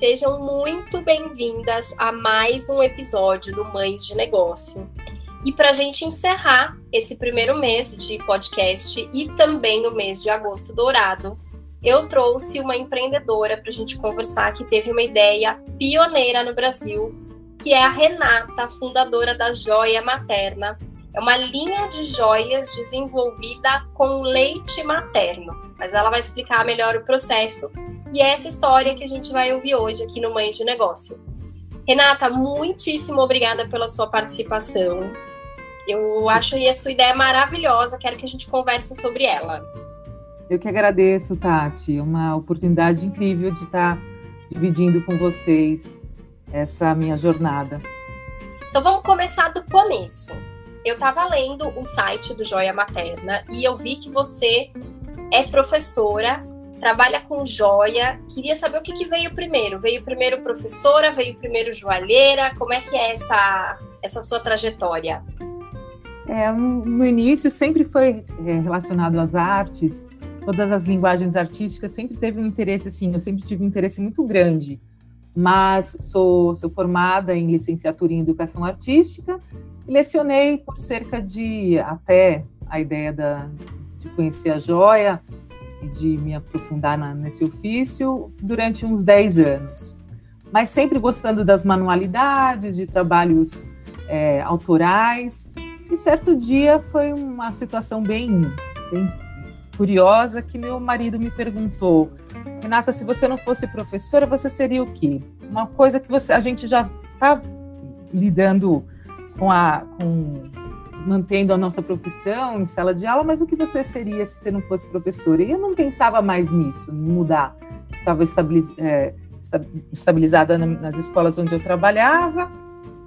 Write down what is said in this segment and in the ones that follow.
Sejam muito bem-vindas a mais um episódio do Mães de Negócio. E para a gente encerrar esse primeiro mês de podcast e também o mês de agosto dourado, eu trouxe uma empreendedora para a gente conversar que teve uma ideia pioneira no Brasil, que é a Renata, fundadora da Joia Materna. É uma linha de joias desenvolvida com leite materno, mas ela vai explicar melhor o processo. E é essa história que a gente vai ouvir hoje aqui no Mãe de Negócio. Renata, muitíssimo obrigada pela sua participação. Eu acho a sua ideia maravilhosa, quero que a gente converse sobre ela. Eu que agradeço, Tati. Uma oportunidade incrível de estar dividindo com vocês essa minha jornada. Então vamos começar do começo. Eu estava lendo o site do Joia Materna e eu vi que você é professora, trabalha com joia. Queria saber o que, que veio primeiro. Veio primeiro professora, veio primeiro joalheira? Como é que é essa, essa sua trajetória? É, no início sempre foi é, relacionado às artes, todas as linguagens artísticas, sempre teve um interesse, assim, eu sempre tive um interesse muito grande. Mas sou, sou formada em licenciatura em educação artística e lecionei por cerca de, até a ideia da, de conhecer a joia de me aprofundar na, nesse ofício, durante uns 10 anos. Mas sempre gostando das manualidades, de trabalhos é, autorais. E certo dia foi uma situação bem, bem curiosa que meu marido me perguntou: Renata, se você não fosse professora, você seria o quê? Uma coisa que você, a gente já está lidando com a, com mantendo a nossa profissão em sala de aula, mas o que você seria se você não fosse professora? E eu não pensava mais nisso, mudar. Estava é, estabilizada nas escolas onde eu trabalhava.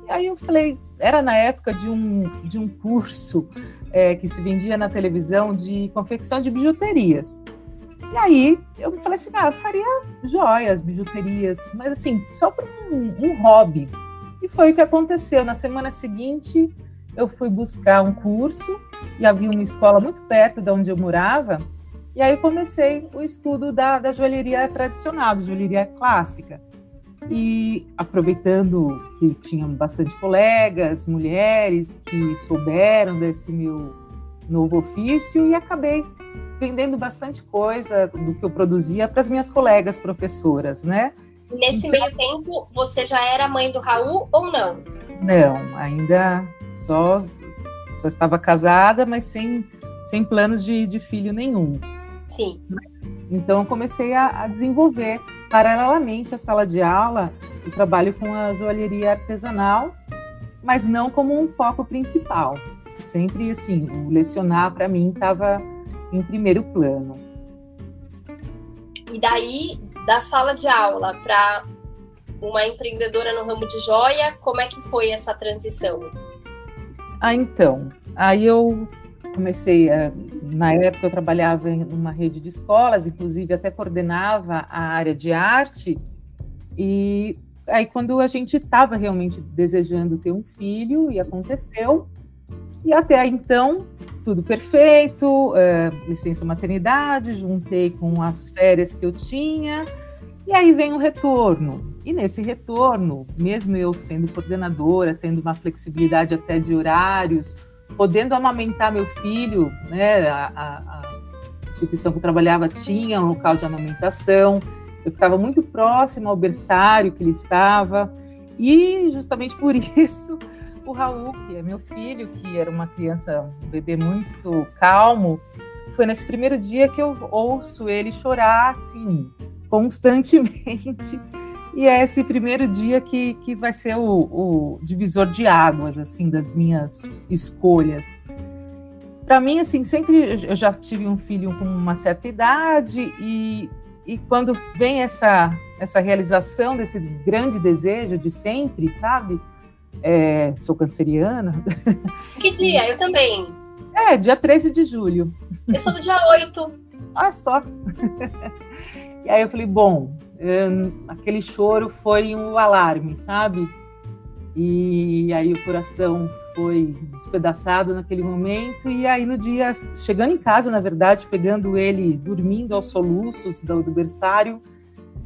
E aí eu falei, era na época de um, de um curso é, que se vendia na televisão de confecção de bijuterias. E aí eu falei assim, ah, eu faria joias, bijuterias, mas assim, só para um, um hobby. E foi o que aconteceu. Na semana seguinte, eu fui buscar um curso e havia uma escola muito perto de onde eu morava. E aí comecei o estudo da, da joalheria tradicional, da joalheria clássica e aproveitando que tinham bastante colegas, mulheres que souberam desse meu novo ofício e acabei vendendo bastante coisa do que eu produzia para as minhas colegas professoras, né? Nesse então, meio tempo, você já era mãe do Raul ou não? Não, ainda só só estava casada, mas sem sem planos de, de filho nenhum. Sim. Então, eu comecei a, a desenvolver, paralelamente à sala de aula, o trabalho com a joalheria artesanal, mas não como um foco principal. Sempre, assim, o lecionar, para mim, estava em primeiro plano. E daí, da sala de aula para uma empreendedora no ramo de joia, como é que foi essa transição? Ah, então, aí eu comecei, a, na época eu trabalhava em uma rede de escolas, inclusive até coordenava a área de arte, e aí quando a gente estava realmente desejando ter um filho, e aconteceu, e até então, tudo perfeito, é, licença maternidade, juntei com as férias que eu tinha, e aí vem o retorno. E nesse retorno, mesmo eu sendo coordenadora, tendo uma flexibilidade até de horários, podendo amamentar meu filho, né? A, a, a, instituição que eu trabalhava tinha um local de amamentação, eu ficava muito próximo ao berçário que ele estava, e justamente por isso o Raul, que é meu filho, que era uma criança, um bebê muito calmo, foi nesse primeiro dia que eu ouço ele chorar assim, constantemente e é esse primeiro dia que, que vai ser o, o divisor de águas, assim, das minhas escolhas. Para mim, assim, sempre eu já tive um filho com uma certa idade e, e quando vem essa, essa realização desse grande desejo de sempre, sabe? É, sou canceriana. Que dia? Eu também. É, dia 13 de julho. Eu sou do dia 8. Olha só. E aí eu falei, bom, hum, aquele choro foi um alarme, sabe? E aí o coração foi despedaçado naquele momento. E aí no dia, chegando em casa, na verdade, pegando ele dormindo aos soluços do, do berçário,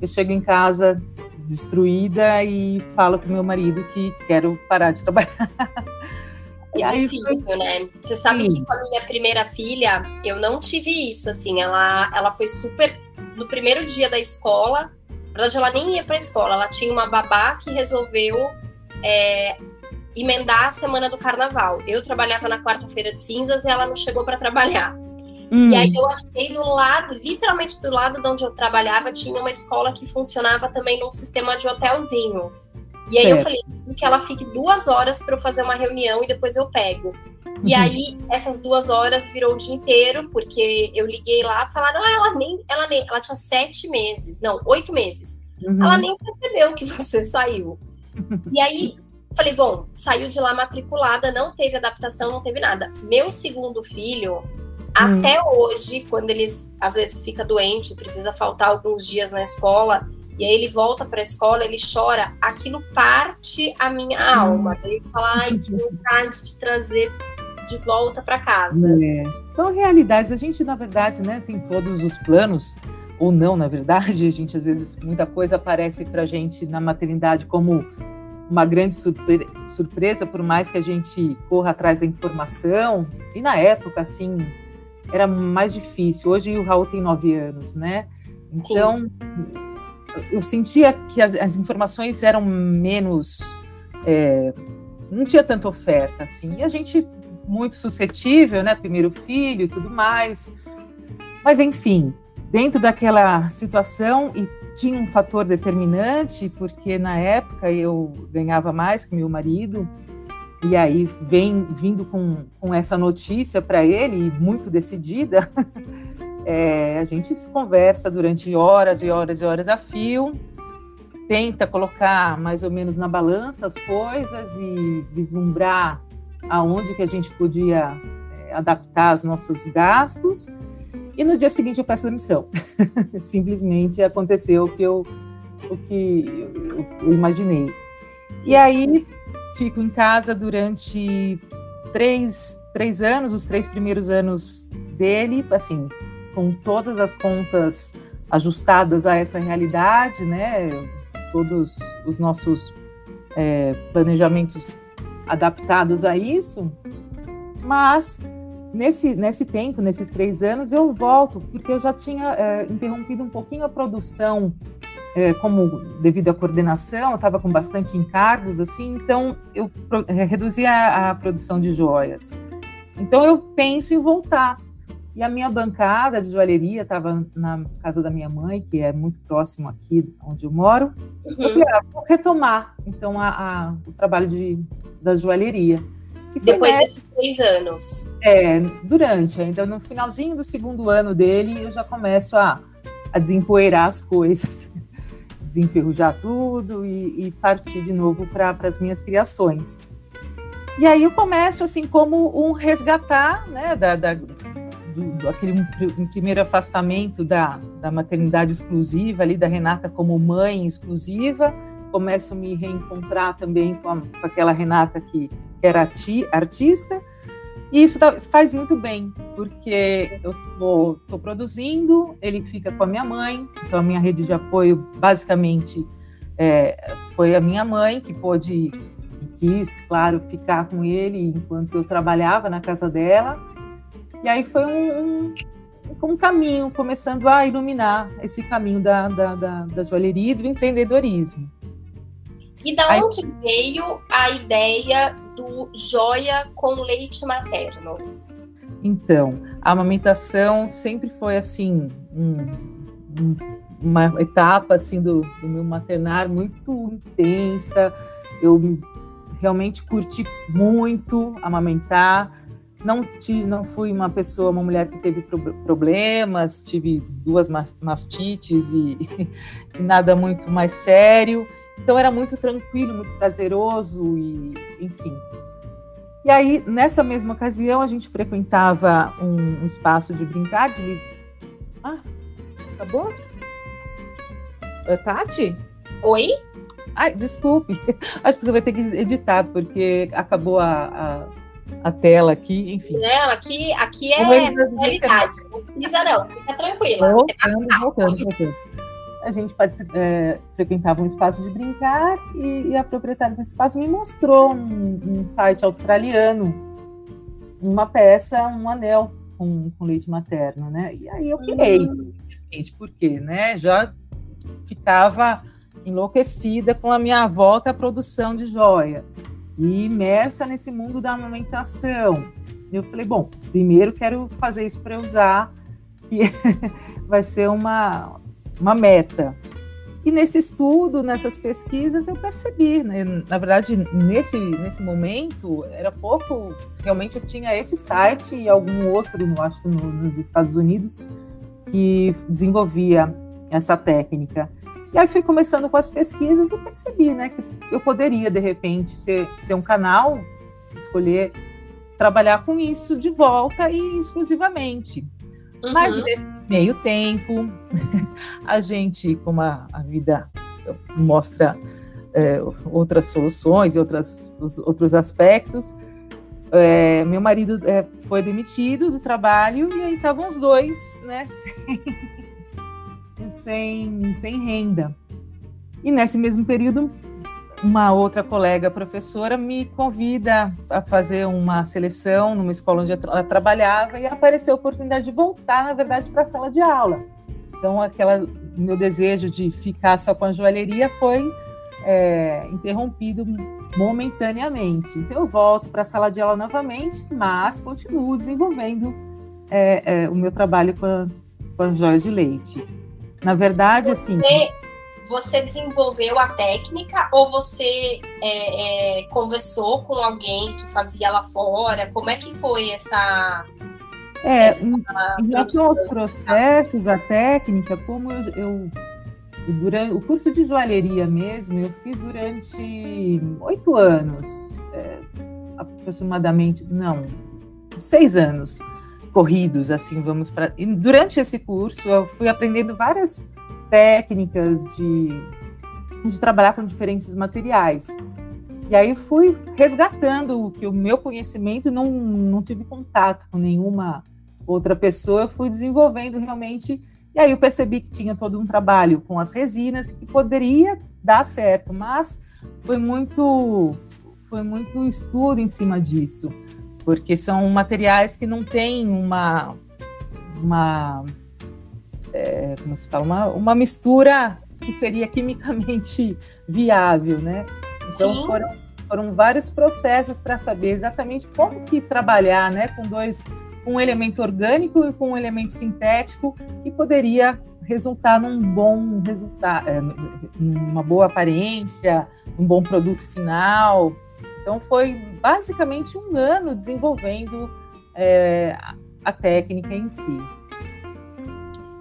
eu chego em casa destruída e falo pro meu marido que quero parar de trabalhar. É aí, difícil, foi... né? Você sabe Sim. que com a minha primeira filha, eu não tive isso, assim, ela, ela foi super. No primeiro dia da escola, na verdade, ela nem ia pra escola, ela tinha uma babá que resolveu é, emendar a semana do carnaval. Eu trabalhava na quarta-feira de cinzas e ela não chegou para trabalhar. Hum. E aí eu achei do lado, literalmente do lado de onde eu trabalhava, tinha uma escola que funcionava também num sistema de hotelzinho. E aí eu falei que ela fique duas horas para eu fazer uma reunião e depois eu pego. E uhum. aí, essas duas horas virou o dia inteiro, porque eu liguei lá e falaram, ah, ela nem, ela nem, ela tinha sete meses, não, oito meses. Uhum. Ela nem percebeu que você saiu. E aí, falei, bom, saiu de lá matriculada, não teve adaptação, não teve nada. Meu segundo filho, uhum. até hoje, quando ele às vezes fica doente, precisa faltar alguns dias na escola, e aí ele volta para a escola, ele chora, aquilo parte a minha hum. alma. Ele fala, ai, que vontade de trazer de volta para casa. É, são realidades. A gente, na verdade, né, tem todos os planos, ou não, na verdade, a gente às vezes muita coisa aparece para gente na maternidade como uma grande surpre surpresa, por mais que a gente corra atrás da informação. E na época, assim, era mais difícil. Hoje o Raul tem nove anos, né? Então, Sim eu sentia que as, as informações eram menos. É, não tinha tanta oferta, assim. E a gente, muito suscetível, né? Primeiro filho e tudo mais. Mas, enfim, dentro daquela situação, e tinha um fator determinante, porque na época eu ganhava mais que meu marido, e aí vem vindo com, com essa notícia para ele, muito decidida. É, a gente se conversa durante horas e horas e horas a fio, tenta colocar mais ou menos na balança as coisas e vislumbrar aonde que a gente podia é, adaptar os nossos gastos. E no dia seguinte eu peço demissão. Simplesmente aconteceu o que eu, o que eu, imaginei. E aí fico em casa durante três, três anos, os três primeiros anos dele, assim, com todas as contas ajustadas a essa realidade, né? Todos os nossos é, planejamentos adaptados a isso, mas nesse, nesse tempo, nesses três anos, eu volto, porque eu já tinha é, interrompido um pouquinho a produção, é, como devido à coordenação, eu estava com bastante encargos, assim, então eu é, reduzi a, a produção de joias. Então eu penso em voltar, e a minha bancada de joalheria estava na casa da minha mãe, que é muito próximo aqui onde eu moro. Uhum. Eu falei, ah, vou retomar então a, a, o trabalho de, da joalheria. Depois nessa, desses três anos. É, durante, ainda no finalzinho do segundo ano dele, eu já começo a, a desempoeirar as coisas, desenferrujar tudo e, e partir de novo para as minhas criações. E aí eu começo assim como um resgatar né, da, da do, do aquele um, um primeiro afastamento da, da maternidade exclusiva, ali da Renata como mãe exclusiva, começo a me reencontrar também com, a, com aquela Renata que era ati, artista, e isso tá, faz muito bem, porque eu estou produzindo, ele fica com a minha mãe, então a minha rede de apoio basicamente é, foi a minha mãe que pôde quis, claro, ficar com ele enquanto eu trabalhava na casa dela. E aí foi um, um, um caminho, começando a iluminar esse caminho da, da, da, da joalheria e do empreendedorismo. E da aí, onde veio a ideia do joia com leite materno? Então, a amamentação sempre foi assim, um, um, uma etapa assim do, do meu maternar muito intensa. Eu realmente curti muito amamentar não, tive, não fui uma pessoa, uma mulher que teve problemas, tive duas mastites e, e, nada muito mais sério. Então era muito tranquilo, muito prazeroso e, enfim. E aí, nessa mesma ocasião, a gente frequentava um, um espaço de brincar, de... Ah, acabou? Tati? Oi? Ai, desculpe. Acho que você vai ter que editar, porque acabou a, a a tela aqui, enfim. Não, aqui, aqui é realidade. Não precisa, não, fica tranquila. Voltando, voltando, voltando. a gente é, frequentava um espaço de brincar e, e, a proprietária desse espaço me mostrou um, um site australiano, uma peça, um anel com, com, leite materno, né? E aí eu criei, uhum. simplesmente, porque, né? Já ficava enlouquecida com a minha volta à produção de joia e imersa nesse mundo da amamentação. Eu falei, bom, primeiro quero fazer isso para usar, que vai ser uma, uma meta. E nesse estudo, nessas pesquisas, eu percebi, né? na verdade, nesse, nesse momento, era pouco, realmente eu tinha esse site e algum outro, acho que no, nos Estados Unidos, que desenvolvia essa técnica. E aí fui começando com as pesquisas e percebi né, que eu poderia, de repente, ser, ser um canal, escolher trabalhar com isso de volta e exclusivamente. Uhum. Mas nesse meio tempo, a gente, como a, a vida mostra é, outras soluções e outras, os, outros aspectos, é, meu marido é, foi demitido do trabalho e aí estavam os dois, né, sem, sem, sem renda. E nesse mesmo período, uma outra colega professora me convida a fazer uma seleção numa escola onde ela trabalhava e apareceu a oportunidade de voltar, na verdade, para a sala de aula. Então, aquela meu desejo de ficar só com a joalheria foi é, interrompido momentaneamente. Então, eu volto para a sala de aula novamente, mas continuo desenvolvendo é, é, o meu trabalho com, a, com as joias de leite. Na verdade, assim, Você... assim você desenvolveu a técnica ou você é, é, conversou com alguém que fazia lá fora? Como é que foi essa. É, essa em relação aos processos, a técnica, como eu, eu durante o curso de joalheria mesmo, eu fiz durante oito anos, é, aproximadamente, não, seis anos corridos, assim, vamos para. Durante esse curso, eu fui aprendendo várias técnicas de, de trabalhar com diferentes materiais. E aí fui resgatando o que o meu conhecimento não, não tive contato com nenhuma outra pessoa, eu fui desenvolvendo realmente. E aí eu percebi que tinha todo um trabalho com as resinas que poderia dar certo, mas foi muito foi muito estudo em cima disso, porque são materiais que não têm uma uma é, como se fala, uma, uma mistura que seria quimicamente viável, né? Então foram, foram vários processos para saber exatamente como que trabalhar, né, com dois, com um elemento orgânico e com um elemento sintético que poderia resultar num bom resultado, é, numa boa aparência, um bom produto final. Então foi basicamente um ano desenvolvendo é, a técnica em si.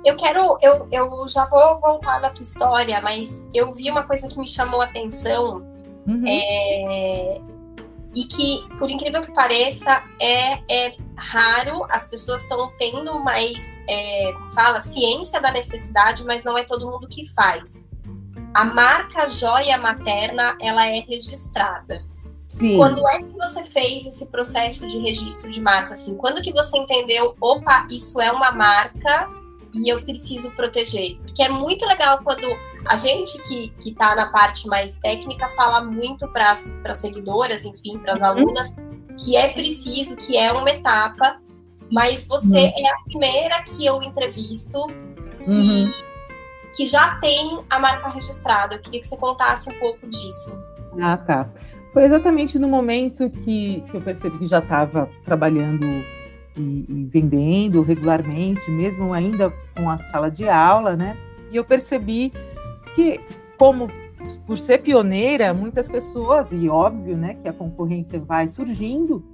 Eu quero, eu, eu já vou voltar na tua história, mas eu vi uma coisa que me chamou a atenção uhum. é, e que, por incrível que pareça, é, é raro. As pessoas estão tendo mais, é, fala, ciência da necessidade, mas não é todo mundo que faz. A marca joia materna, ela é registrada. Sim. Quando é que você fez esse processo de registro de marca? Assim, quando que você entendeu, opa, isso é uma marca e eu preciso proteger. Porque é muito legal quando a gente que está na parte mais técnica fala muito para as seguidoras, enfim, para as uhum. alunas, que é preciso, que é uma etapa, mas você uhum. é a primeira que eu entrevisto que, uhum. que já tem a marca registrada. Eu queria que você contasse um pouco disso. Ah, tá. Foi exatamente no momento que, que eu percebi que já estava trabalhando e, e vendendo regularmente, mesmo ainda com a sala de aula, né? E eu percebi que, como por ser pioneira, muitas pessoas, e óbvio, né, que a concorrência vai surgindo,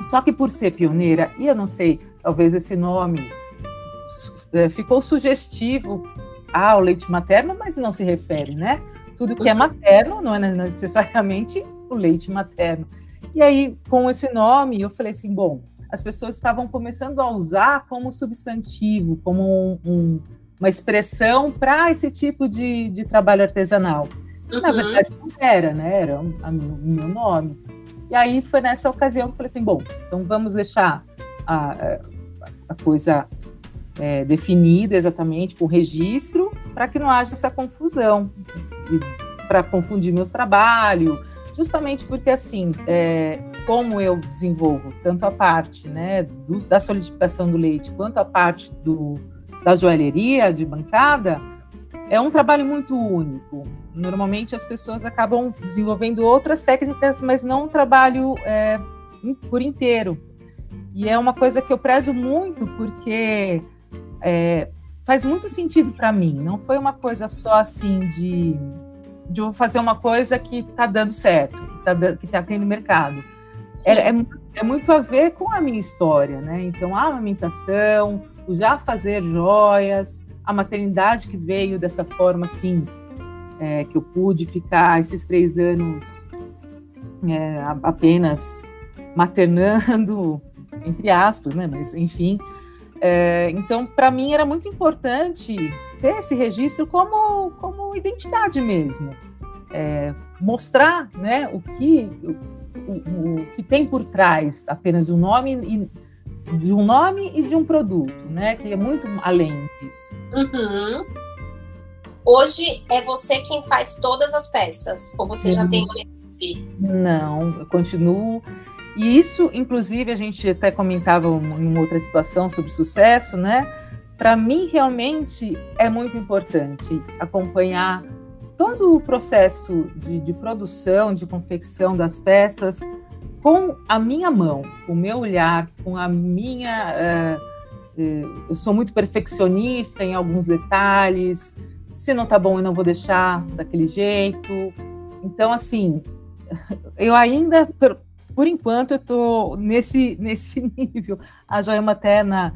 só que por ser pioneira, e eu não sei, talvez esse nome é, ficou sugestivo ao leite materno, mas não se refere, né? Tudo que é materno não é necessariamente o leite materno. E aí, com esse nome, eu falei assim, bom, as pessoas estavam começando a usar como substantivo, como um, um, uma expressão para esse tipo de, de trabalho artesanal. Uhum. Na verdade, não era, né? Era o meu nome. E aí foi nessa ocasião que eu falei assim: bom, então vamos deixar a, a coisa é, definida exatamente, com registro, para que não haja essa confusão, para confundir meus trabalhos, justamente porque assim, é, como eu desenvolvo tanto a parte né, do, da solidificação do leite quanto a parte do, da joalheria de bancada, é um trabalho muito único. Normalmente as pessoas acabam desenvolvendo outras técnicas, mas não um trabalho é, por inteiro. E é uma coisa que eu prezo muito porque é, faz muito sentido para mim. Não foi uma coisa só assim de, de eu fazer uma coisa que está dando certo, que está que tá tendo mercado. É, é, é, muito a ver com a minha história, né? Então, a amamentação, o já fazer joias, a maternidade que veio dessa forma assim, é, que eu pude ficar esses três anos é, apenas maternando, entre aspas, né? Mas enfim. É, então, para mim era muito importante ter esse registro como, como identidade mesmo. É, mostrar né, o que o, o, o, que tem por trás apenas um nome e de um nome e de um produto, né? Que é muito além disso. Uhum. Hoje é você quem faz todas as peças, ou você já tem uma equipe? Não, eu continuo. E isso, inclusive, a gente até comentava em outra situação sobre sucesso, né? Para mim, realmente é muito importante acompanhar todo o processo de, de produção, de confecção das peças, com a minha mão, com o meu olhar, com a minha. Uh, eu sou muito perfeccionista em alguns detalhes. Se não tá bom, eu não vou deixar daquele jeito. Então, assim, eu ainda, por, enquanto, eu tô nesse, nesse nível. A Joia Materna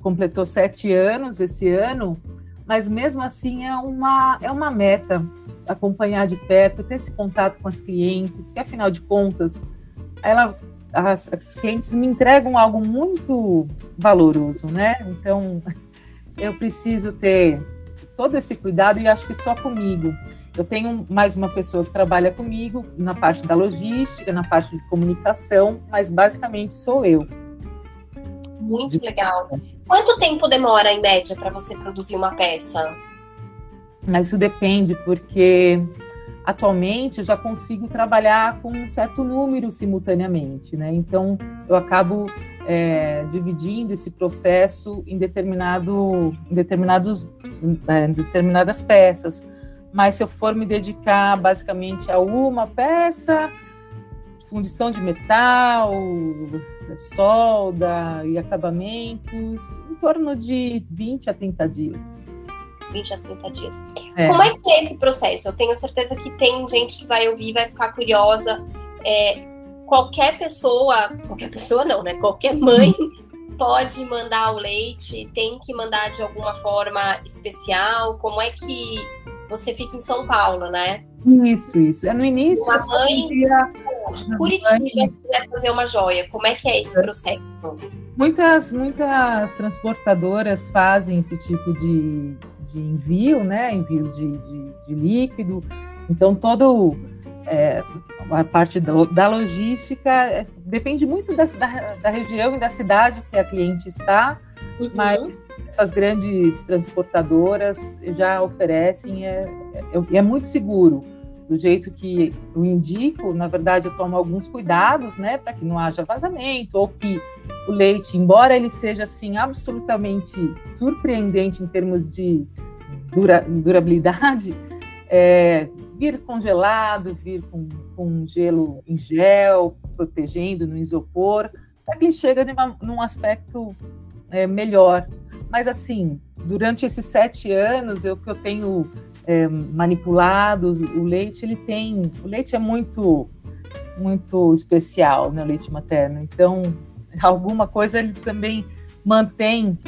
completou sete anos esse ano, mas mesmo assim é uma, é uma meta acompanhar de perto, ter esse contato com as clientes, que afinal de contas ela, as, as clientes me entregam algo muito valoroso, né? Então, eu preciso ter todo esse cuidado e acho que só comigo. Eu tenho mais uma pessoa que trabalha comigo na parte da logística, na parte de comunicação, mas basicamente sou eu. Muito legal. Quanto tempo demora, em média, para você produzir uma peça? Isso depende, porque atualmente eu já consigo trabalhar com um certo número simultaneamente, né? Então eu acabo é, dividindo esse processo em determinado, em determinados, é, em determinadas peças. Mas se eu for me dedicar basicamente a uma peça, fundição de metal, solda e acabamentos, em torno de 20 a 30 dias. 20 a 30 dias. É. Como é que é esse processo? Eu tenho certeza que tem gente que vai ouvir, vai ficar curiosa. É, qualquer pessoa, qualquer pessoa não, né? Qualquer mãe pode mandar o leite, tem que mandar de alguma forma especial. Como é que você fica em São Paulo, né? Isso, isso. É no início. Uma mãe de Curitiba quiser fazer uma joia, como é que é esse processo? Muitas, muitas transportadoras fazem esse tipo de, de envio, né? Envio de, de, de líquido. Então, todo é, a parte da, da logística é, depende muito da, da, da, região e da cidade que a cliente está, uhum. mas essas grandes transportadoras já oferecem, é, é, é, muito seguro. Do jeito que eu indico, na verdade, eu tomo alguns cuidados, né, para que não haja vazamento, ou que o leite, embora ele seja assim absolutamente surpreendente em termos de dura, durabilidade, é, vir congelado, vir com, com gelo em gel, protegendo no isopor, para que ele chegue numa, num aspecto é, melhor. Mas assim, durante esses sete anos, eu que eu tenho é, manipulado o leite, ele tem, o leite é muito, muito especial, né, o leite materno. Então, alguma coisa ele também mantém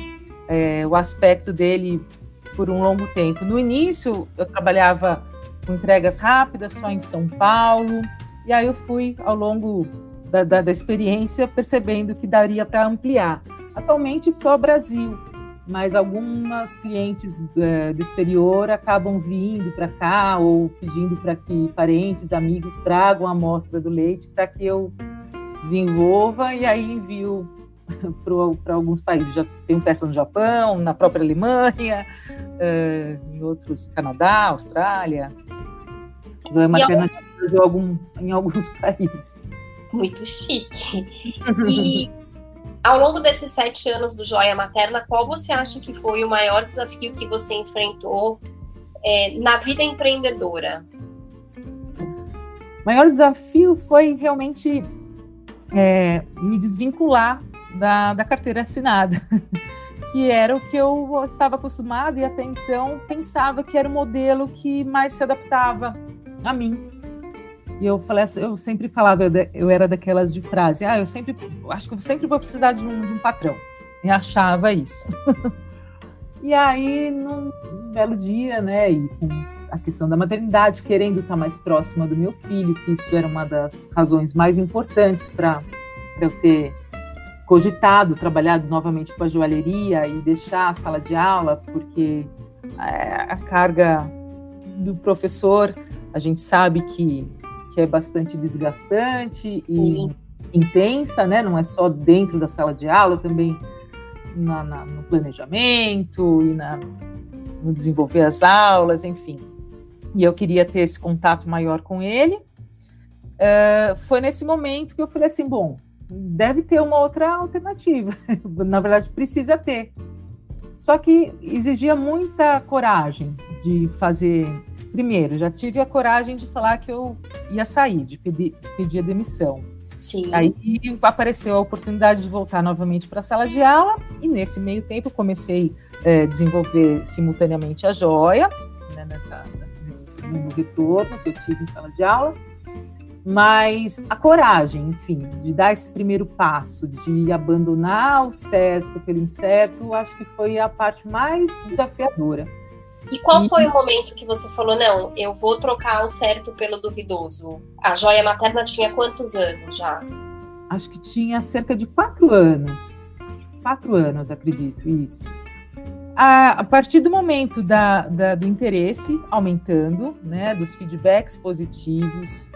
é, o aspecto dele por um longo tempo. No início, eu trabalhava com entregas rápidas só em São Paulo, e aí eu fui, ao longo da, da, da experiência, percebendo que daria para ampliar. Atualmente, só Brasil, mas algumas clientes é, do exterior acabam vindo para cá ou pedindo para que parentes, amigos tragam a amostra do leite para que eu desenvolva e aí envio para alguns países. Já tenho peça no Japão, na própria Alemanha, uh, em outros, Canadá, Austrália. Joia Materna algum... algum, em alguns países. Muito chique. E ao longo desses sete anos do Joia Materna, qual você acha que foi o maior desafio que você enfrentou é, na vida empreendedora? O maior desafio foi realmente é, me desvincular da, da carteira assinada, que era o que eu estava acostumada e até então pensava que era o modelo que mais se adaptava a mim. E eu falei, assim, eu sempre falava, eu era daquelas de frase, ah, eu sempre, acho que eu sempre vou precisar de um, de um patrão. E achava isso. e aí, num belo dia, né, e com a questão da maternidade, querendo estar mais próxima do meu filho, que isso era uma das razões mais importantes para eu ter cogitado, trabalhado novamente com a joalheria e deixar a sala de aula, porque é, a carga do professor, a gente sabe que, que é bastante desgastante Sim. e intensa, né? Não é só dentro da sala de aula, também na, na, no planejamento e na, no desenvolver as aulas, enfim e eu queria ter esse contato maior com ele. Uh, foi nesse momento que eu falei assim: bom, deve ter uma outra alternativa. Na verdade, precisa ter. Só que exigia muita coragem de fazer. Primeiro, já tive a coragem de falar que eu ia sair, de pedir, pedir a demissão. Sim. Aí apareceu a oportunidade de voltar novamente para a sala de aula, e nesse meio tempo comecei a é, desenvolver simultaneamente a joia, né, nessa, nesse segundo retorno que eu tive em sala de aula, mas a coragem, enfim, de dar esse primeiro passo, de abandonar o certo pelo incerto, acho que foi a parte mais desafiadora. E qual foi o momento que você falou, não, eu vou trocar o certo pelo duvidoso? A joia materna tinha quantos anos já? Acho que tinha cerca de quatro anos. Quatro anos, acredito, isso a, a partir do momento da, da, do interesse aumentando, né, dos feedbacks positivos,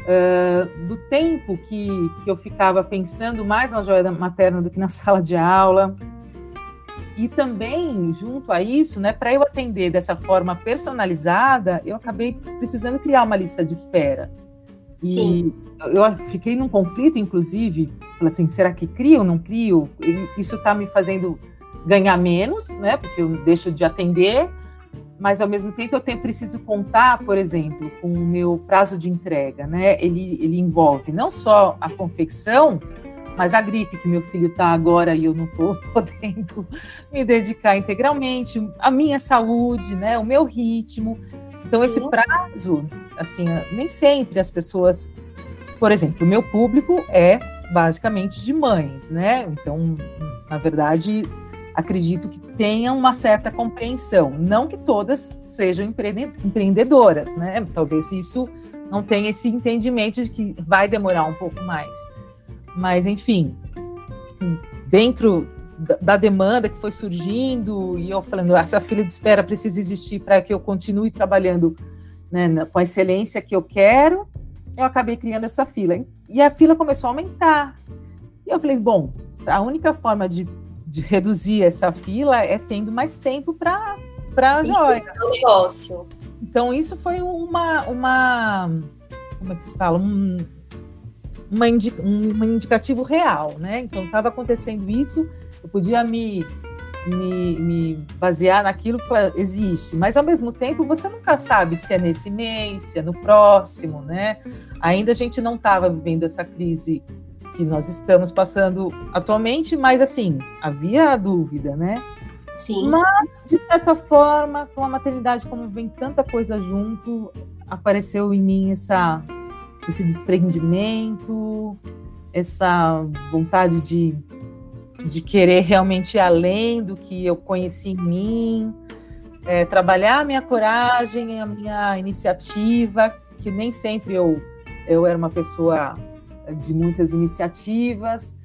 uh, do tempo que, que eu ficava pensando mais na joia materna do que na sala de aula, e também, junto a isso, né, para eu atender dessa forma personalizada, eu acabei precisando criar uma lista de espera. E Sim. eu fiquei num conflito, inclusive, falei assim, será que crio ou não crio? Isso está me fazendo ganhar menos, né? Porque eu deixo de atender, mas ao mesmo tempo eu tenho, preciso contar, por exemplo, com o meu prazo de entrega, né? Ele, ele envolve não só a confecção, mas a gripe que meu filho está agora e eu não estou podendo me dedicar integralmente, a minha saúde, né? O meu ritmo. Então esse prazo, assim, nem sempre as pessoas, por exemplo, o meu público é basicamente de mães, né? Então, na verdade, acredito que tenham uma certa compreensão. Não que todas sejam empreendedoras, né? Talvez isso não tenha esse entendimento de que vai demorar um pouco mais. Mas, enfim, dentro da demanda que foi surgindo, e eu falando, essa fila de espera precisa existir para que eu continue trabalhando né, com a excelência que eu quero, eu acabei criando essa fila. E a fila começou a aumentar. E eu falei, bom, a única forma de de reduzir essa fila é tendo mais tempo para a joia. É negócio. Então, isso foi uma. uma como é que se fala? Um, uma indi um indicativo real, né? Então, estava acontecendo isso, eu podia me, me, me basear naquilo que existe, mas ao mesmo tempo você nunca sabe se é nesse mês, se é no próximo, né? Ainda a gente não estava vivendo essa crise que nós estamos passando atualmente, mas assim, havia a dúvida, né? Sim. Mas, de certa forma, com a maternidade, como vem tanta coisa junto, apareceu em mim essa, esse desprendimento, essa vontade de, de querer realmente ir além do que eu conheci em mim, é, trabalhar a minha coragem, a minha iniciativa, que nem sempre eu, eu era uma pessoa de muitas iniciativas.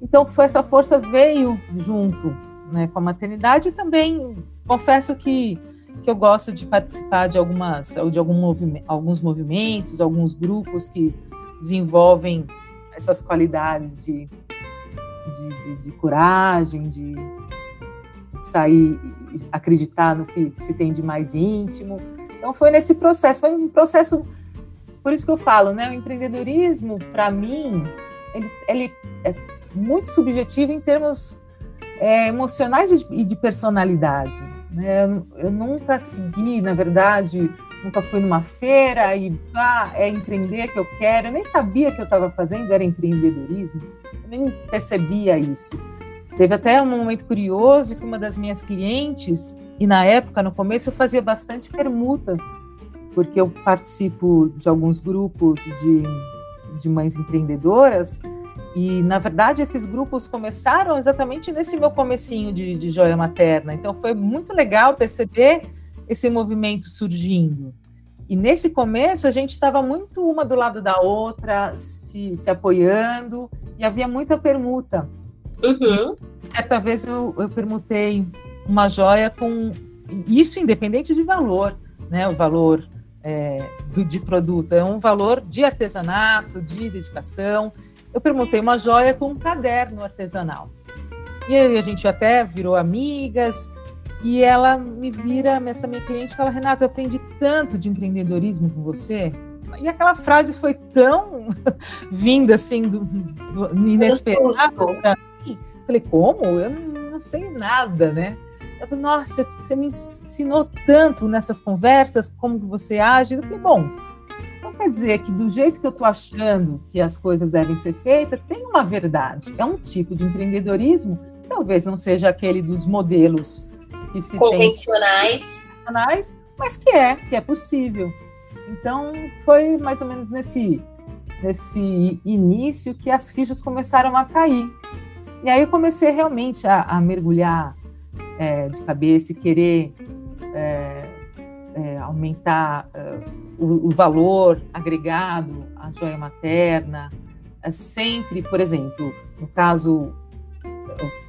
Então, foi essa força veio junto né, com a maternidade e também confesso que, que eu gosto de participar de algumas de algum movimento, alguns movimentos, alguns grupos que desenvolvem essas qualidades de, de, de, de coragem, de, sair e acreditar no que se tem de mais íntimo. Então foi nesse processo, foi um processo, por isso que eu falo, né? O empreendedorismo, para mim, ele, ele, é muito subjetivo em termos é, emocionais e de personalidade. Né? Eu, nunca segui, na verdade, nunca fui numa feira e ah, é empreender que eu quero. Eu nem sabia que eu estava fazendo era empreendedorismo, eu nem percebia isso. Teve até um momento curioso que uma das minhas clientes, e na época, no começo, eu fazia bastante permuta, porque eu participo de alguns grupos de, de mães empreendedoras, e na verdade esses grupos começaram exatamente nesse meu comecinho de, de joia materna. Então foi muito legal perceber esse movimento surgindo. E nesse começo a gente estava muito uma do lado da outra, se, se apoiando, e havia muita permuta. Uhum. Certa vez eu, eu permutei uma joia com isso independente de valor, né? O valor é, do, de produto é um valor de artesanato, de dedicação. Eu permutei uma joia com um caderno artesanal. E aí a gente até virou amigas, e ela me vira, essa minha cliente fala, Renato, eu aprendi tanto de empreendedorismo com você. E aquela frase foi tão vinda assim do, do mim. Falei, como? Eu não, não sei nada, né? Eu falei, nossa, você me ensinou tanto nessas conversas, como que você age. Eu falei, bom, então quer dizer que do jeito que eu estou achando que as coisas devem ser feitas, tem uma verdade. É um tipo de empreendedorismo, talvez não seja aquele dos modelos que se convencionais. tem convencionais, mas que é, que é possível. Então foi mais ou menos nesse nesse início que as fichas começaram a cair. E aí eu comecei realmente a, a mergulhar é, de cabeça e querer é, é, aumentar o, o, valor agregado à joia materna. É sempre, por exemplo, no caso,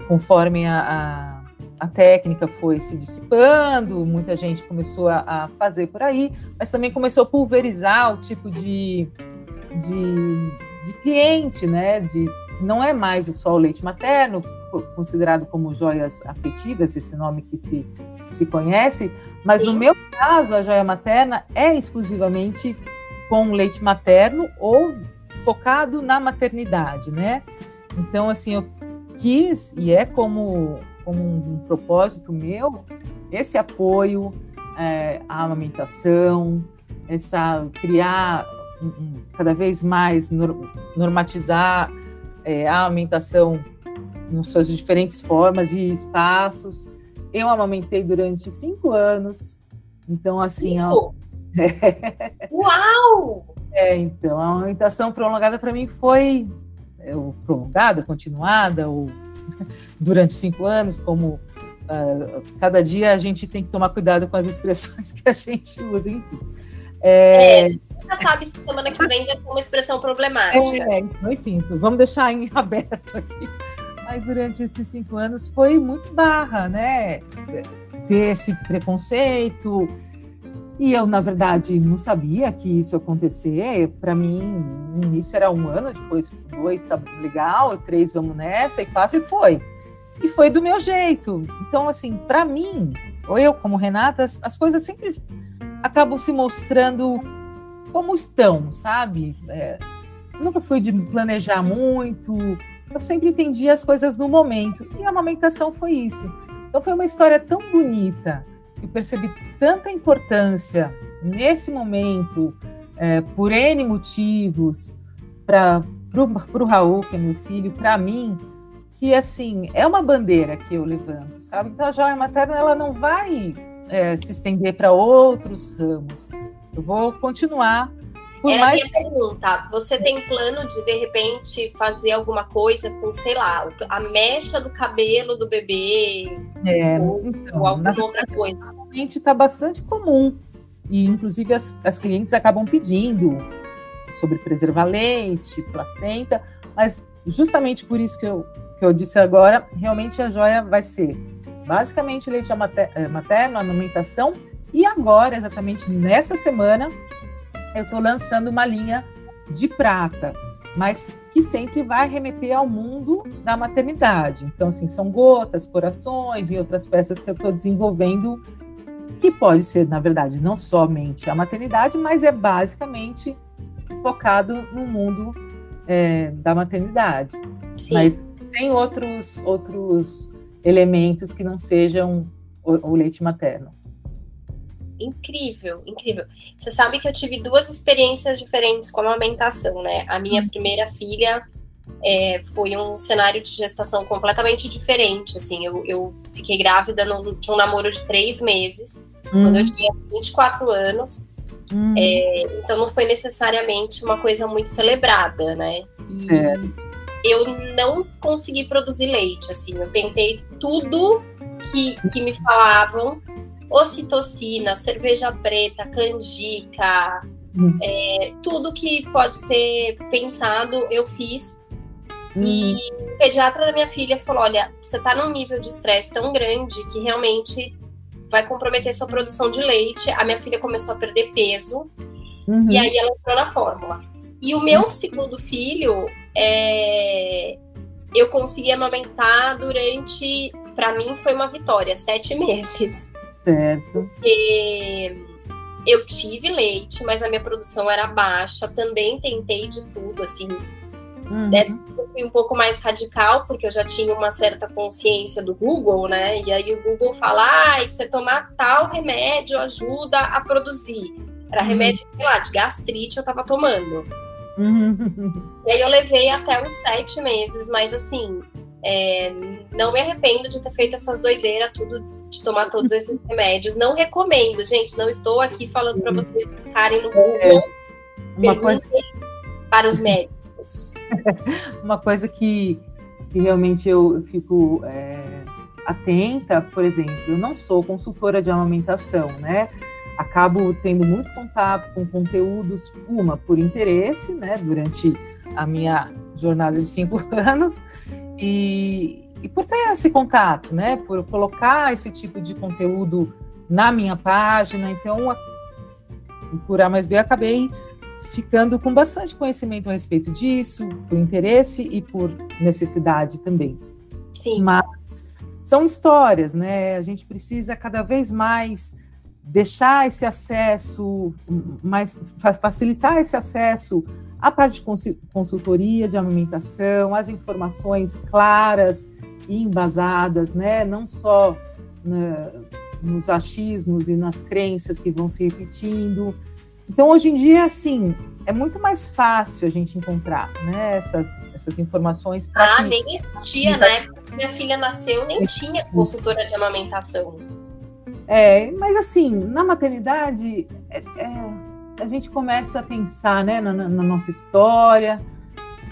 conforme a, a a técnica foi se dissipando, muita gente começou a, a, fazer por aí, mas também começou a pulverizar o tipo de, de, de cliente, né? De, não é mais só o leite materno, considerado como joias afetivas, esse nome que se, se conhece, mas Sim. no meu caso, a joia materna é exclusivamente com leite materno ou focado na maternidade, né? Então, assim, eu quis, e é como como um, um propósito meu esse apoio é, à amamentação, essa criar um, um, cada vez mais normatizar é, a amamentação nas suas diferentes formas e espaços. Eu amamentei durante cinco anos, então assim, ó, uau! É, então a amamentação prolongada para mim foi é, prolongada, continuada, ou durante cinco anos, como uh, cada dia a gente tem que tomar cuidado com as expressões que a gente usa, enfim. É, é, a gente nunca sabe se semana que vem vai ser uma expressão problemática. É, então, enfim, vamos deixar em aberto aqui. Mas durante esses cinco anos foi muito barra, né? Ter esse preconceito, e eu, na verdade, não sabia que isso ia acontecer. Para mim, no início era um ano, depois dois, tá legal, três, vamos nessa, e quatro, e foi. E foi do meu jeito. Então, assim, para mim, ou eu como Renata, as, as, coisas sempre acabam se mostrando como estão, sabe? É, nunca fui de planejar muito, eu sempre entendi as coisas no momento. E a amamentação foi isso. Então, foi uma história tão bonita eu percebi tanta importância nesse momento, é, por N motivos, para o Raul, que é meu filho, para mim, que assim, é uma bandeira que eu levanto, sabe? Então a joia materna ela não vai é, se estender para outros ramos. Eu vou continuar por Era mais... a minha pergunta. Você tem plano de, de repente, fazer alguma coisa com, sei lá, a mecha do cabelo do bebê? É, ou, então, ou alguma outra coisa? Realmente está bastante comum. E, inclusive, as, as clientes acabam pedindo sobre preservar leite, placenta, mas justamente por isso que eu, que eu disse agora, realmente a joia vai ser basicamente leite eh, materno, amamentação, e agora, exatamente nessa semana, eu estou lançando uma linha de prata. mas que sempre vai remeter ao mundo da maternidade. Então, assim, são gotas, corações e outras peças que eu estou desenvolvendo, que pode ser, na verdade, não somente a maternidade, mas é basicamente focado no mundo é, da maternidade. Sim. Mas sem outros, outros elementos que não sejam o, o leite materno incrível, incrível. Você sabe que eu tive duas experiências diferentes com a amamentação, né? A minha hum. primeira filha é, foi um cenário de gestação completamente diferente, assim. Eu, eu fiquei grávida no, de um namoro de três meses, hum. quando eu tinha 24 anos. Hum. É, então não foi necessariamente uma coisa muito celebrada, né? E é. eu não consegui produzir leite, assim. Eu tentei tudo que, que me falavam ocitocina, cerveja preta, canjica, hum. é, tudo que pode ser pensado, eu fiz. Hum. E o pediatra da minha filha falou: olha, você está num nível de estresse tão grande que realmente vai comprometer sua produção de leite. A minha filha começou a perder peso uhum. e aí ela entrou na fórmula. E o meu segundo filho, é, eu consegui amamentar durante, para mim foi uma vitória, sete meses. Certo. Porque eu tive leite, mas a minha produção era baixa. Também tentei de tudo, assim. Uhum. Dessa eu fui um pouco mais radical, porque eu já tinha uma certa consciência do Google, né? E aí o Google fala: ah, você tomar tal remédio ajuda a produzir. Era uhum. remédio, sei lá, de gastrite eu tava tomando. Uhum. E aí eu levei até uns sete meses, mas assim, é, não me arrependo de ter feito essas doideiras, tudo de tomar todos esses remédios. Não recomendo, gente. Não estou aqui falando para vocês ficarem no Google. É, uma coisa... para os médicos. uma coisa que, que realmente eu fico é, atenta, por exemplo, eu não sou consultora de amamentação, né? Acabo tendo muito contato com conteúdos, uma, por interesse, né, durante a minha jornada de cinco anos, e, e por ter esse contato, né? Por colocar esse tipo de conteúdo na minha página. Então, por A mais B, acabei ficando com bastante conhecimento a respeito disso, por interesse e por necessidade também. Sim. Mas são histórias, né? A gente precisa cada vez mais deixar esse acesso, mais facilitar esse acesso à parte de consultoria de amamentação, as informações claras embasadas, né? não só né, nos achismos e nas crenças que vão se repetindo. Então, hoje em dia, assim, é muito mais fácil a gente encontrar né, essas, essas informações. Ah, que... nem existia, né? Minha filha nasceu, nem tinha consultora de amamentação. É, mas assim, na maternidade, é, é, a gente começa a pensar né, na, na nossa história,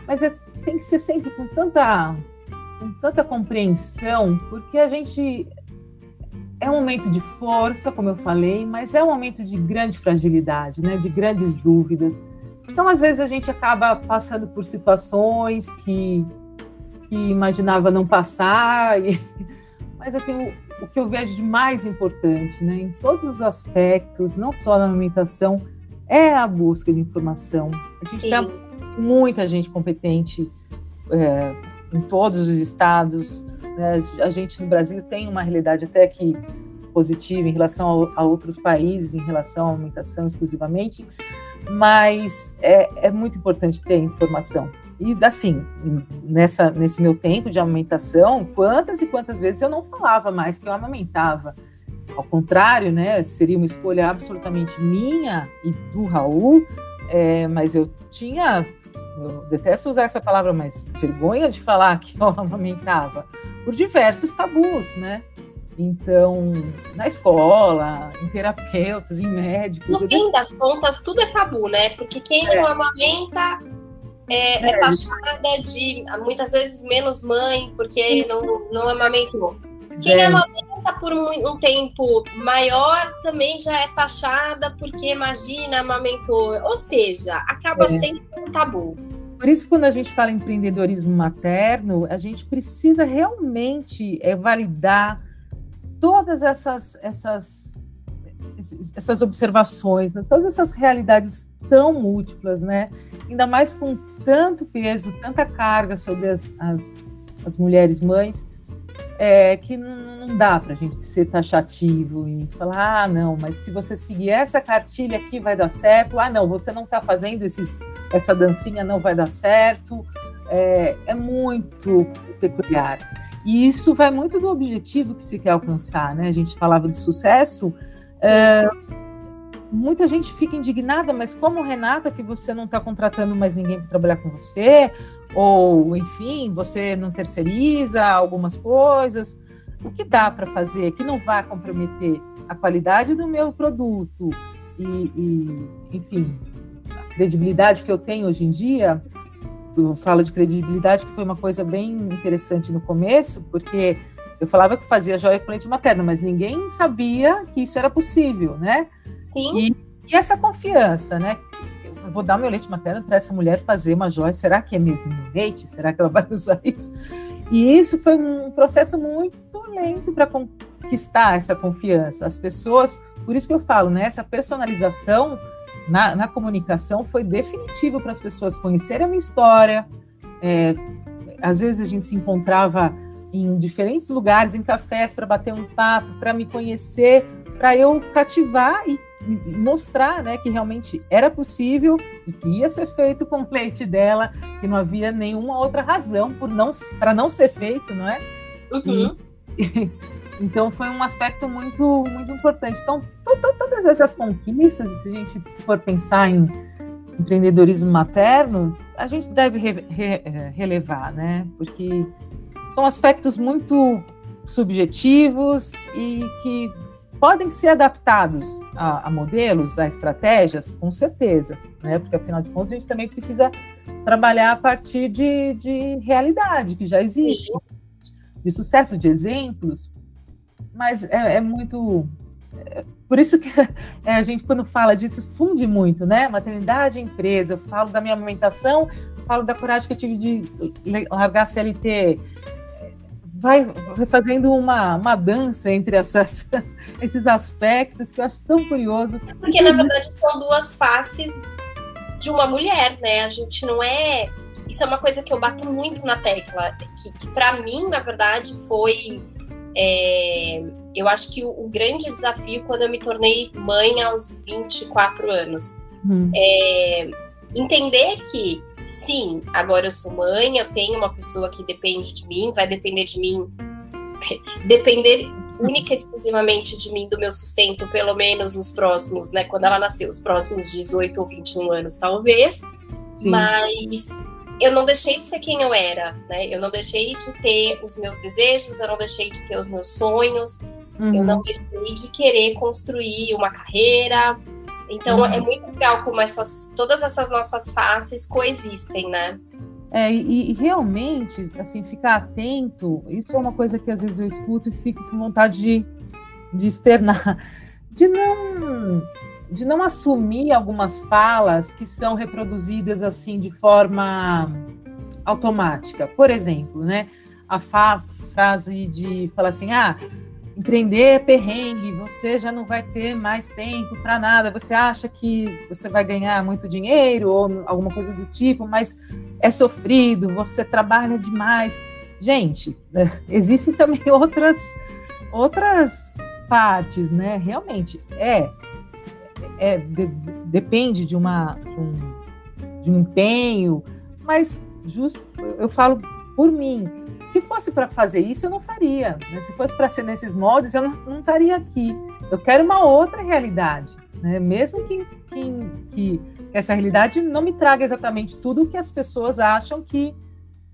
mas é, tem que ser sempre com tanta com tanta compreensão, porque a gente é um momento de força, como eu falei, mas é um momento de grande fragilidade, né, de grandes dúvidas. Então, às vezes a gente acaba passando por situações que, que imaginava não passar, e... mas assim o, o, que eu vejo de mais importante, né, em todos os aspectos, não só na alimentação, é a busca de informação. A gente tem muita gente competente é, em todos os estados. Né? A gente no Brasil tem uma realidade até que positiva em relação a, a outros países, em relação à alimentação exclusivamente, mas é, é, muito importante ter informação. E assim, nessa, nesse meu tempo de amamentação, quantas e quantas vezes eu não falava mais que eu amamentava. Ao contrário, né, seria uma escolha absolutamente minha e do Raul, é, mas eu tinha eu detesto usar essa palavra, mas vergonha de falar que eu amamentava, por diversos tabus, né? Então, na escola, em terapeutas, em médicos. No fim das contas, tudo é tabu, né? Porque quem é. não amamenta é, é, é taxada de, muitas vezes, menos mãe, porque não, não amamentou. Quem é. amamenta por um, um, tempo maior também já é taxada, porque imagina, amamentou. Ou seja, acaba é. sendo um tabu. Por isso, quando a gente fala em empreendedorismo materno, a gente precisa realmente é, validar todas essas, essas, essas observações, né? todas essas realidades tão múltiplas, né? ainda mais com tanto peso, tanta carga sobre as, as, as mulheres mães, é, que não, não dá para a gente ser taxativo e falar, ah, não, mas se você seguir essa cartilha aqui vai dar certo, ah, não, você não está fazendo esses, essa dancinha, não vai dar certo, é, é muito peculiar. E isso vai muito do objetivo que se quer alcançar, né? A gente falava de sucesso, é, muita gente fica indignada, mas como Renata, que você não está contratando mais ninguém para trabalhar com você, ou enfim, você não terceiriza algumas coisas, o que dá para fazer que não vai comprometer a qualidade do meu produto e, e, enfim, a credibilidade que eu tenho hoje em dia. Eu falo de credibilidade que foi uma coisa bem interessante no começo, porque eu falava que fazia joia com leite materno, mas ninguém sabia que isso era possível, né? Sim. E, e essa confiança, né? Eu vou dar meu leite materno para essa mulher fazer uma joia. Será que é mesmo leite? Será que ela vai usar isso? E isso foi um processo muito lento para conquistar essa confiança. As pessoas, por isso que eu falo, né? Essa personalização na, na comunicação foi definitivo para as pessoas conhecerem a minha história. É, às vezes a gente se encontrava em diferentes lugares, em cafés, para bater um papo, para me conhecer, para eu cativar e mostrar né, que realmente era possível e que ia ser feito com o leite dela, que não havia nenhuma outra razão para não, não ser feito, não é? Uhum. E, então foi um aspecto muito, muito importante. Então, todas essas conquistas, se a gente for pensar em empreendedorismo materno, a gente deve re, re, eh, relevar, né? Porque são aspectos muito subjetivos e que podem ser adaptados a, a, modelos, a estratégias, com certeza, né? Porque afinal de contas a gente também precisa trabalhar a partir de, de realidade que já existe, Sim. de sucesso, de exemplos, mas é, é muito é, por isso que é, a gente, quando fala disso, funde muito, né? Maternidade empresa. Eu falo da minha amamentação, falo da coragem que eu tive de largar a CLT, vai, vai fazendo uma, uma dança entre essas, esses aspectos que eu acho tão curioso. Porque, na verdade, são duas faces de uma mulher, né? A gente não é. Isso é uma coisa que eu bato muito na tecla, que, que para mim, na verdade, foi. É, eu acho que o, o, grande desafio quando eu me tornei mãe aos 24 anos. Hum. É, entender que sim, agora eu sou mãe, eu tenho uma pessoa que depende de mim, vai depender de mim, depender única e exclusivamente de mim, do meu sustento, pelo menos nos próximos, né, quando ela nasceu, os próximos 18 ou 21 anos, talvez, sim. mas eu não deixei de ser quem eu era, né, eu não deixei de ter os meus desejos, eu não deixei de ter os meus sonhos, uhum. eu não deixei de querer construir uma carreira, então é uhum. é muito legal como essas, todas essas nossas faces coexistem, né? É, e, e, realmente, assim, ficar atento, isso é uma coisa que às vezes eu escuto e fico com vontade de, de externar, de não, de não assumir algumas falas que são reproduzidas assim de forma automática. Por exemplo, né, a frase de falar assim, ah, empreender é perrengue, você já não vai ter mais tempo para nada, você acha que você vai ganhar muito dinheiro ou alguma coisa do tipo, mas é sofrido, você trabalha demais. Gente, né, existem também outras outras partes, né? Realmente é, é de, depende de uma de um, de um empenho, mas justo eu falo por mim, se fosse para fazer isso, eu não faria. Né? Se fosse para ser nesses moldes, eu não, não, estaria aqui. Eu quero uma outra realidade, né? mesmo que, que, que, essa realidade não me traga exatamente tudo o que as pessoas acham que,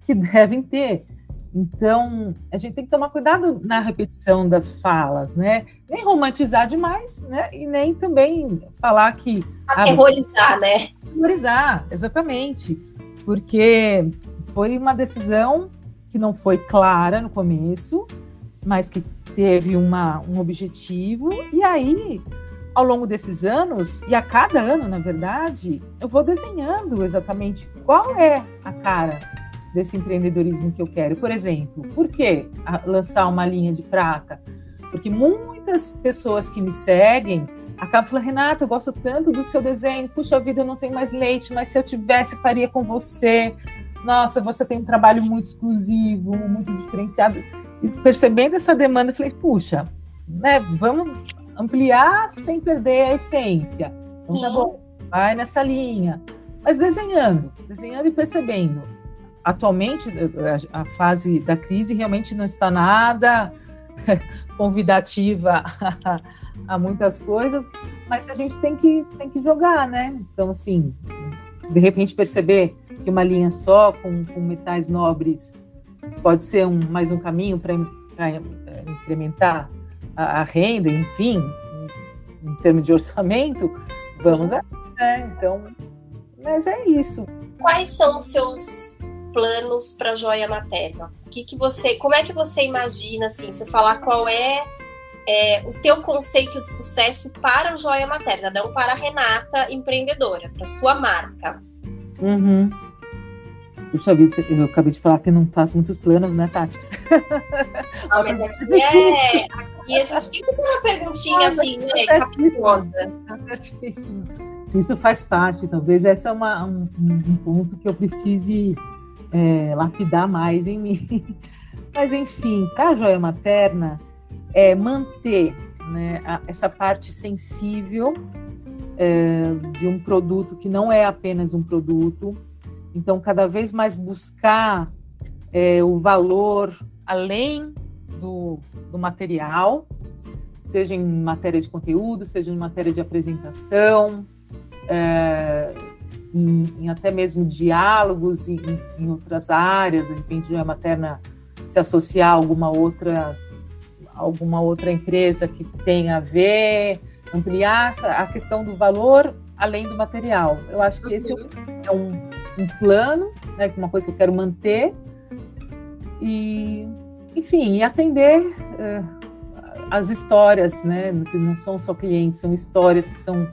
que devem ter. Então, a gente tem que tomar cuidado na repetição das falas, né? Nem romantizar demais, né? E nem também falar que. Aterrorizar, ah, né? Aterrorizar, exatamente. Porque foi uma decisão que não foi clara no começo, mas que teve uma, um objetivo. E aí, ao longo desses anos, e a cada ano, na verdade, eu vou desenhando exatamente qual é a cara desse empreendedorismo que eu quero. Por exemplo, por que lançar uma linha de prata? Porque muitas pessoas que me seguem acaba falando, Renata, eu gosto tanto do seu desenho, puxa vida, eu não tenho mais leite, mas se eu tivesse, faria com você. Nossa, você tem um trabalho muito exclusivo, muito diferenciado. E percebendo essa demanda, eu falei, puxa, né, vamos ampliar sem perder a essência. Então tá bom, vai nessa linha. Mas desenhando, desenhando e percebendo. Atualmente, a, a fase da crise realmente não está nada convidativa a, a, muitas coisas, mas a gente tem que, tem que jogar, né? Então, assim, de repente perceber que uma linha só com, com metais nobres pode ser um, mais um caminho para é, incrementar a, a, renda, enfim, em, em termos de orçamento, vamos aí, né? Então, mas é isso. Quais são os seus planos para joia materna? O que, que você, como é que você imagina assim, se falar qual é, é, o teu conceito de sucesso para a joia materna, não para a Renata empreendedora, para sua marca? Uhum. Puxa vida, eu acabei de falar que não faço muitos planos, né, Tati? Ah, mas aqui é. Aqui a gente tem que ter uma perguntinha ah, assim, né? Capitosa. Isso faz parte, talvez esse é uma, um, um ponto que eu precise é, lapidar mais em mim. Mas, enfim, para a joia materna, é manter né, a, essa parte sensível é, de um produto que não é apenas um produto. Então, cada vez mais buscar é, o valor além do, do material, seja em matéria de conteúdo, seja em matéria de apresentação, é, em, em até mesmo diálogos em, em, outras áreas, de repente a materna se associar a alguma outra alguma outra empresa que tenha a ver, ampliar a questão do valor além do material. Eu acho que esse é um, um plano, né, uma coisa que eu quero manter e, enfim, e atender uh, as histórias, né, que não são só clientes, são histórias que são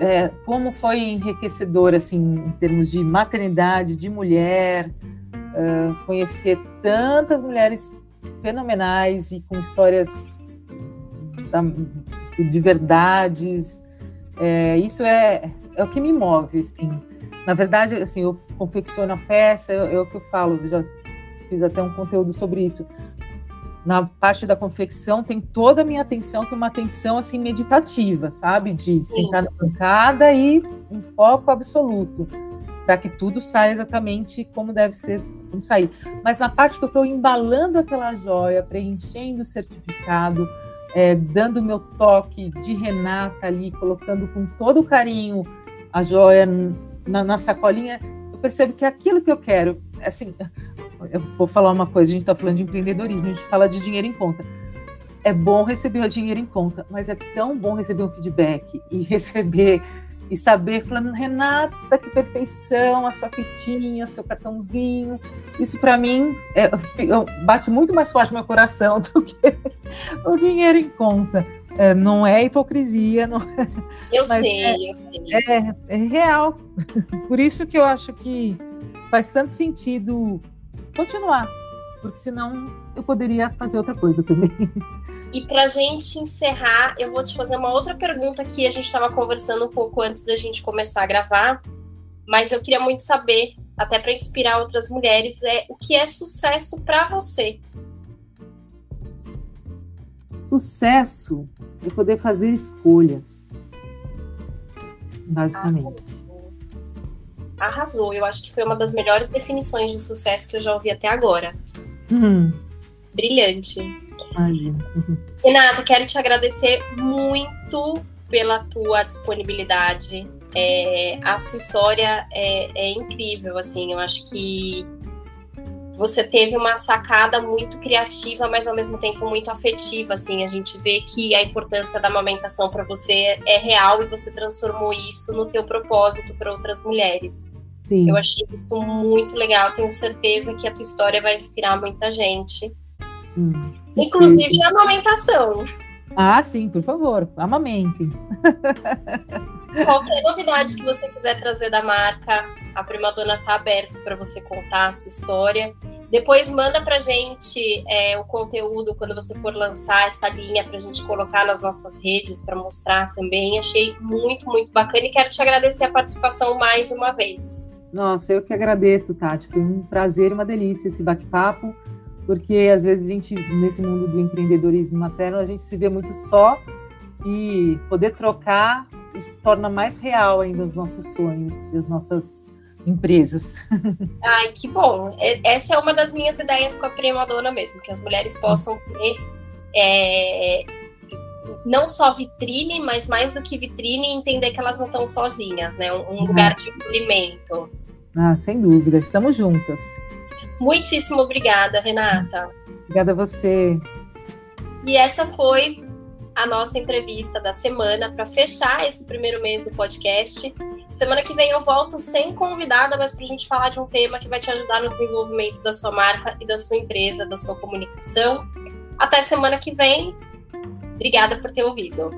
é, como foi enriquecedor, assim, em termos de maternidade, de mulher, uh, conhecer tantas mulheres fenomenais e com histórias da, de verdades. É, isso é, é o que me move, assim. Na verdade, assim, eu confecciono a peça, o que eu falo, eu já fiz até um conteúdo sobre isso na parte da confecção tem toda a minha atenção, que é uma atenção assim meditativa, sabe? De Sim. sentar na bancada e um foco absoluto, para que tudo saia exatamente como deve ser, como sair. Mas na parte que eu estou embalando aquela joia, preenchendo o certificado, é, dando meu toque de Renata ali, colocando com todo o carinho a joia na, na sacolinha, eu percebo que aquilo que eu quero. Assim, eu vou falar uma coisa, a gente está falando de empreendedorismo, a gente fala de dinheiro em conta. É bom receber o dinheiro em conta, mas é tão bom receber um feedback e receber e saber, falando, Renata, que perfeição, a sua fitinha, o seu cartãozinho. Isso para mim é, bate muito mais forte no meu coração do que o dinheiro em conta. É, não é hipocrisia, não é, Eu sei, é, eu sei. É, é real. Por isso que eu acho que faz tanto sentido continuar, porque senão eu poderia fazer outra coisa também. E para a gente encerrar, eu vou te fazer uma outra pergunta que a gente estava conversando um pouco antes da gente começar a gravar, mas eu queria muito saber, até para inspirar outras mulheres, é o que é sucesso para você? Sucesso é poder fazer escolhas, basicamente. Arrasou. Eu acho que foi uma das melhores definições de sucesso que eu já ouvi até agora. Uhum. Brilhante. Renata, quero te agradecer muito pela tua disponibilidade. É, a sua história é, é incrível, assim. Eu acho que você teve uma sacada muito criativa, mas ao mesmo tempo muito afetiva, assim. A gente vê que a importância da amamentação para você é real e você transformou isso no teu propósito para outras mulheres. Sim. Eu achei isso muito legal. Tenho certeza que a tua história vai inspirar muita gente. Hum, Inclusive sim. a amamentação. Ah, sim, por favor, amamentem. Qualquer novidade que você quiser trazer da marca, a Prima Dona está aberta para você contar a sua história. Depois manda pra gente é, o conteúdo quando você for lançar essa linha pra gente colocar nas nossas redes para mostrar também. Achei muito, muito bacana e quero te agradecer a participação mais uma vez. Nossa, eu que agradeço, Tati. Foi um prazer e uma delícia esse bate-papo, porque às vezes a gente, nesse mundo do empreendedorismo materno, a gente se vê muito só e poder trocar torna mais real ainda os nossos sonhos e as nossas empresas. Ai, que bom. Essa é uma das minhas ideias com a Prima Dona mesmo, que as mulheres possam ter é, não só vitrine, mas mais do que vitrine, entender que elas não estão sozinhas, né? Um, um lugar de acolhimento. Ah, sem dúvida. Estamos juntas. Muitíssimo obrigada, Renata. Obrigada a você. E essa foi a nossa entrevista da semana para fechar esse primeiro mês do podcast. Semana que vem eu volto sem convidada, mas para a gente falar de um tema que vai te ajudar no desenvolvimento da sua marca e da sua empresa, da sua comunicação. Até semana que vem. Obrigada por ter ouvido.